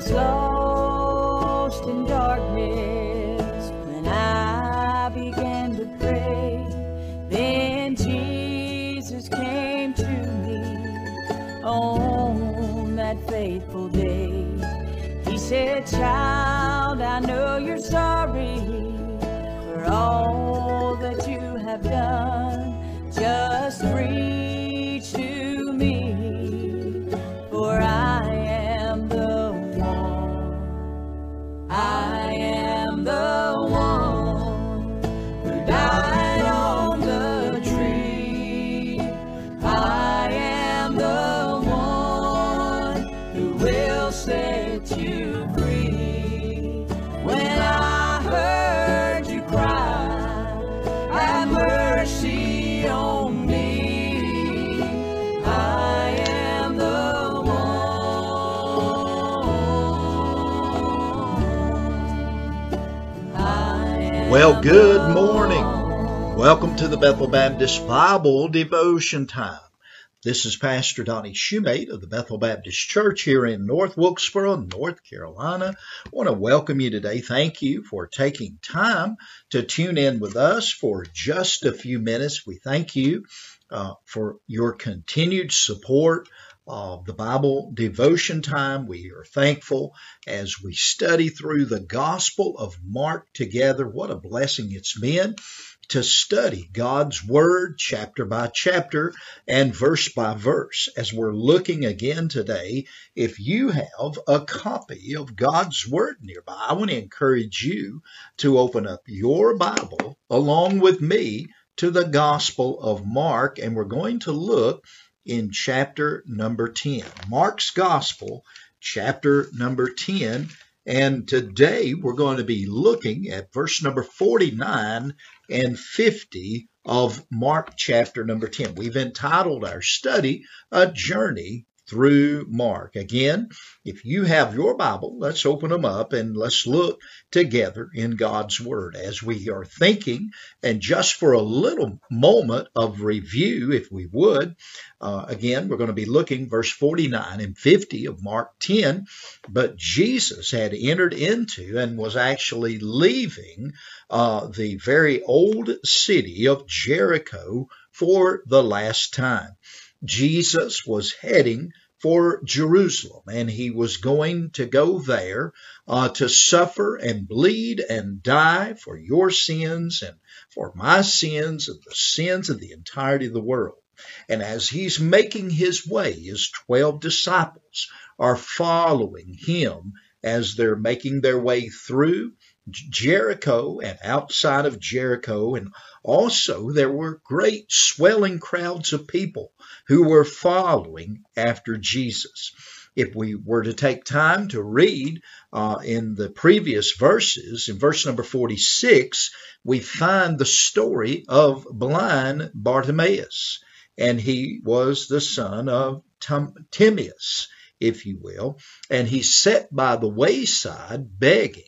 Was lost in darkness when I began to pray. Then Jesus came to me on that faithful day. He said, Child, I know you're sorry for all that you have done. Just reach Well, good morning. Welcome to the Bethel Baptist Bible Devotion Time. This is Pastor Donnie Shumate of the Bethel Baptist Church here in North Wilkesboro, North Carolina. I want to welcome you today. Thank you for taking time to tune in with us for just a few minutes. We thank you uh, for your continued support of the Bible devotion time. We are thankful as we study through the Gospel of Mark together. What a blessing it's been to study God's Word chapter by chapter and verse by verse. As we're looking again today, if you have a copy of God's Word nearby, I want to encourage you to open up your Bible along with me to the Gospel of Mark, and we're going to look in chapter number 10. Mark's Gospel, chapter number 10. And today we're going to be looking at verse number 49 and 50 of Mark chapter number 10. We've entitled our study A Journey Through Mark. Again, if you have your Bible, let's open them up and let's look together in God's Word as we are thinking. And just for a little moment of review, if we would, uh, again, we're going to be looking verse 49 and 50 of Mark 10. But Jesus had entered into and was actually leaving uh, the very old city of Jericho for the last time. Jesus was heading for Jerusalem, and he was going to go there uh, to suffer and bleed and die for your sins and for my sins and the sins of the entirety of the world. And as he's making his way, his 12 disciples are following him as they're making their way through Jericho and outside of Jericho. And also, there were great swelling crowds of people who were following after Jesus. If we were to take time to read uh, in the previous verses, in verse number 46, we find the story of blind Bartimaeus. And he was the son of Timaeus, if you will. And he sat by the wayside begging.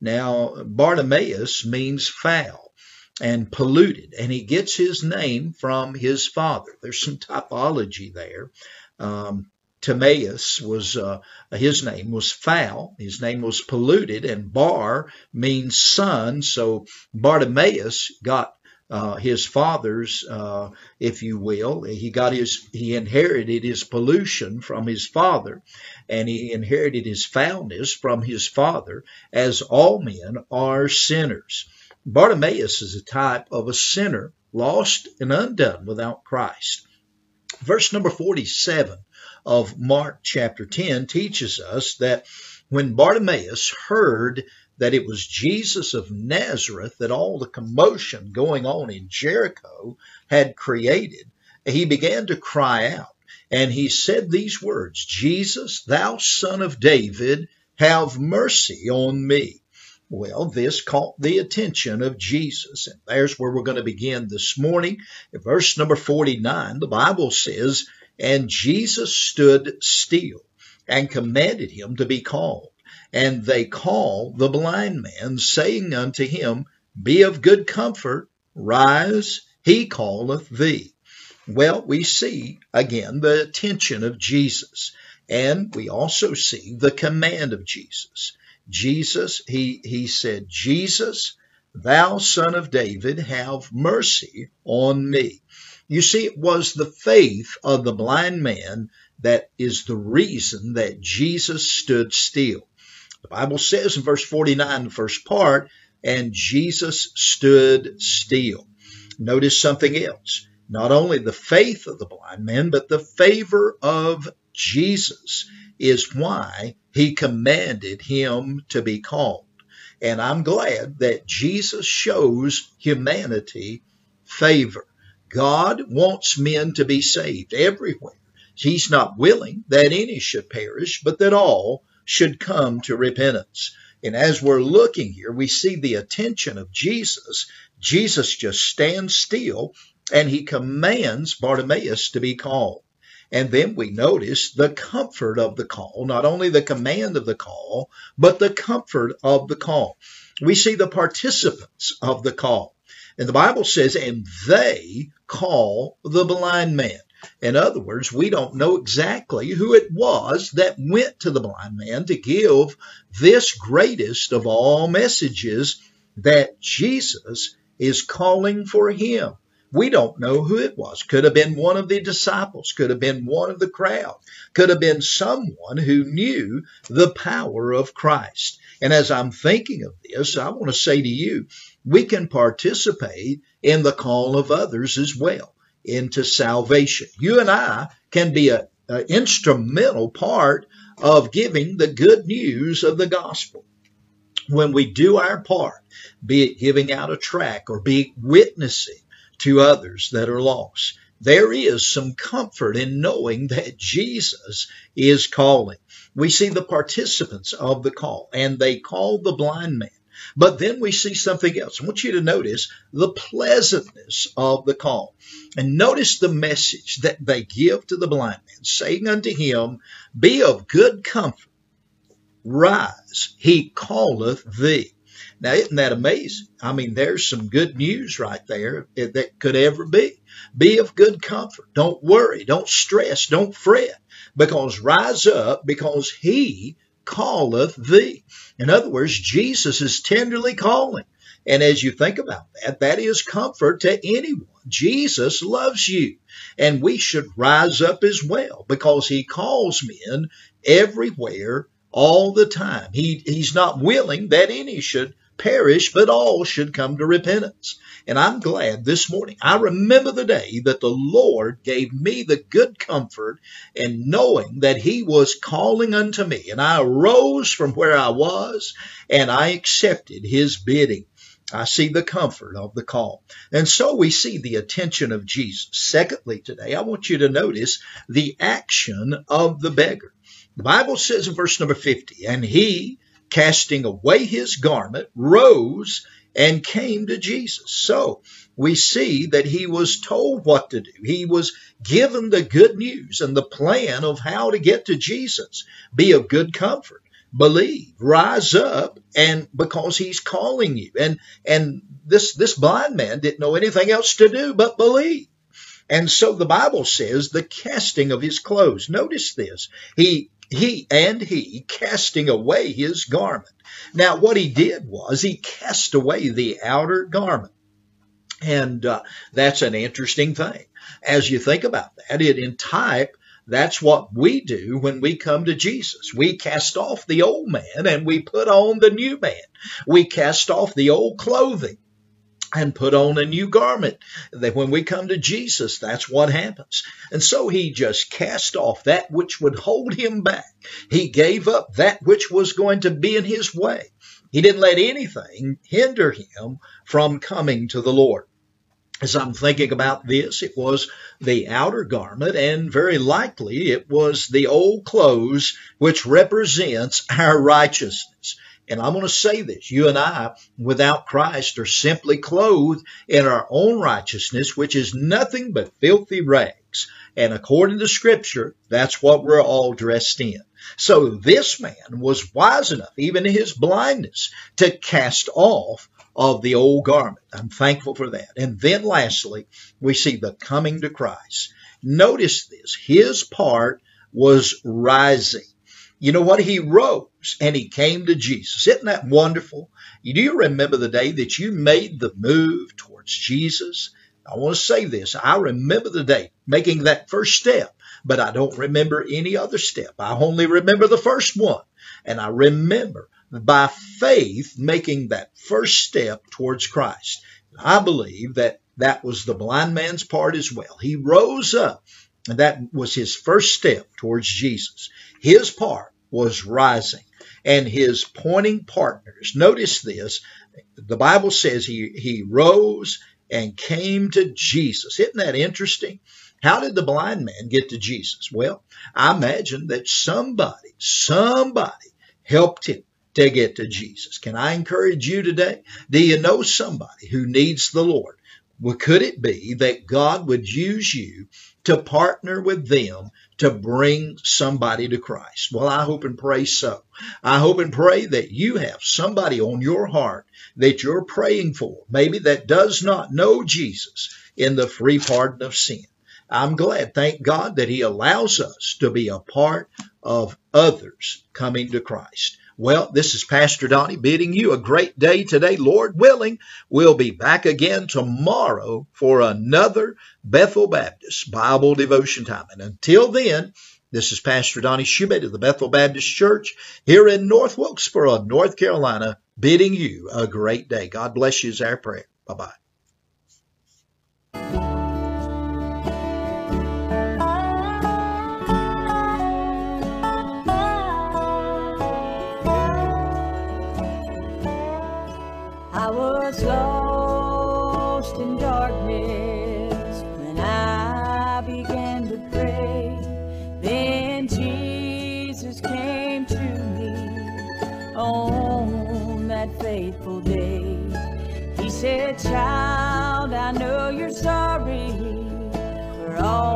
Now, Bartimaeus means foul and polluted, and he gets his name from his father. There's some typology there. Um, Timaeus was uh, his name was foul, his name was polluted, and Bar means son. So Bartimaeus got uh, his father's, uh, if you will. He got his, he inherited his pollution from his father, and he inherited his foulness from his father, as all men are sinners. Bartimaeus is a type of a sinner, lost and undone without Christ. Verse number 47 of Mark chapter 10 teaches us that when Bartimaeus heard that it was Jesus of Nazareth that all the commotion going on in Jericho had created, he began to cry out. And he said these words, Jesus, thou son of David, have mercy on me. Well, this caught the attention of Jesus. And there's where we're going to begin this morning. In verse number 49, the Bible says, And Jesus stood still and commanded him to be called. And they call the blind man, saying unto him, Be of good comfort, rise, he calleth thee. Well, we see again the attention of Jesus. And we also see the command of Jesus. Jesus, he, he said, Jesus, thou son of David, have mercy on me. You see, it was the faith of the blind man that is the reason that Jesus stood still. The Bible says in verse 49, the first part, and Jesus stood still. Notice something else. Not only the faith of the blind man, but the favor of Jesus is why he commanded him to be called. And I'm glad that Jesus shows humanity favor. God wants men to be saved everywhere. He's not willing that any should perish, but that all should come to repentance. And as we're looking here, we see the attention of Jesus. Jesus just stands still and he commands Bartimaeus to be called. And then we notice the comfort of the call, not only the command of the call, but the comfort of the call. We see the participants of the call. And the Bible says, and they call the blind man. In other words, we don't know exactly who it was that went to the blind man to give this greatest of all messages that Jesus is calling for him. We don't know who it was. Could have been one of the disciples, could have been one of the crowd, could have been someone who knew the power of Christ. And as I'm thinking of this, I want to say to you, we can participate in the call of others as well into salvation. You and I can be an instrumental part of giving the good news of the gospel. When we do our part, be it giving out a tract or be witnessing, to others that are lost. There is some comfort in knowing that Jesus is calling. We see the participants of the call, and they call the blind man. But then we see something else. I want you to notice the pleasantness of the call. And notice the message that they give to the blind man, saying unto him, Be of good comfort, rise, he calleth thee. Now, isn't that amazing? I mean, there's some good news right there that could ever be. Be of good comfort. Don't worry. Don't stress. Don't fret. Because rise up, because he calleth thee. In other words, Jesus is tenderly calling. And as you think about that, that is comfort to anyone. Jesus loves you. And we should rise up as well because he calls men everywhere all the time. He, he's not willing that any should perish, but all should come to repentance. And I'm glad this morning. I remember the day that the Lord gave me the good comfort in knowing that He was calling unto me. And I arose from where I was and I accepted His bidding. I see the comfort of the call. And so we see the attention of Jesus. Secondly, today, I want you to notice the action of the beggar. The Bible says in verse number 50, and he, casting away his garment, rose and came to Jesus. So we see that he was told what to do. He was given the good news and the plan of how to get to Jesus. Be of good comfort. Believe, rise up, and because he's calling you. And, and this, this blind man didn't know anything else to do but believe. And so the Bible says the casting of his clothes. Notice this. He he and he casting away his garment. Now, what he did was he cast away the outer garment. And uh, that's an interesting thing. As you think about that, it in type, that's what we do when we come to Jesus. We cast off the old man and we put on the new man. We cast off the old clothing and put on a new garment. That when we come to Jesus, that's what happens. And so he just cast off that which would hold him back. He gave up that which was going to be in his way. He didn't let anything hinder him from coming to the Lord. As I'm thinking about this, it was the outer garment, and very likely it was the old clothes, which represents our righteousness. And I'm going to say this. You and I, without Christ, are simply clothed in our own righteousness, which is nothing but filthy rags. And according to scripture, that's what we're all dressed in. So this man was wise enough, even in his blindness, to cast off of the old garment. I'm thankful for that. And then lastly, we see the coming to Christ. Notice this. His part was rising. You know what? He rose and he came to Jesus. Isn't that wonderful? Do you remember the day that you made the move towards Jesus? I want to say this. I remember the day making that first step, but I don't remember any other step. I only remember the first one. And I remember by faith making that first step towards Christ. I believe that that was the blind man's part as well. He rose up and that was his first step towards Jesus. His part was rising and his pointing partners. Notice this. The Bible says he, he rose and came to Jesus. Isn't that interesting? How did the blind man get to Jesus? Well, I imagine that somebody, somebody helped him to get to Jesus. Can I encourage you today? Do you know somebody who needs the Lord? Well, could it be that God would use you to partner with them to bring somebody to Christ? Well, I hope and pray so. I hope and pray that you have somebody on your heart that you're praying for, maybe that does not know Jesus in the free pardon of sin. I'm glad, thank God, that He allows us to be a part of others coming to Christ. Well, this is Pastor Donnie bidding you a great day today. Lord willing, we'll be back again tomorrow for another Bethel Baptist Bible devotion time. And until then, this is Pastor Donnie Shumate of the Bethel Baptist Church here in North Wilkesboro, North Carolina, bidding you a great day. God bless you is our prayer. Bye bye. All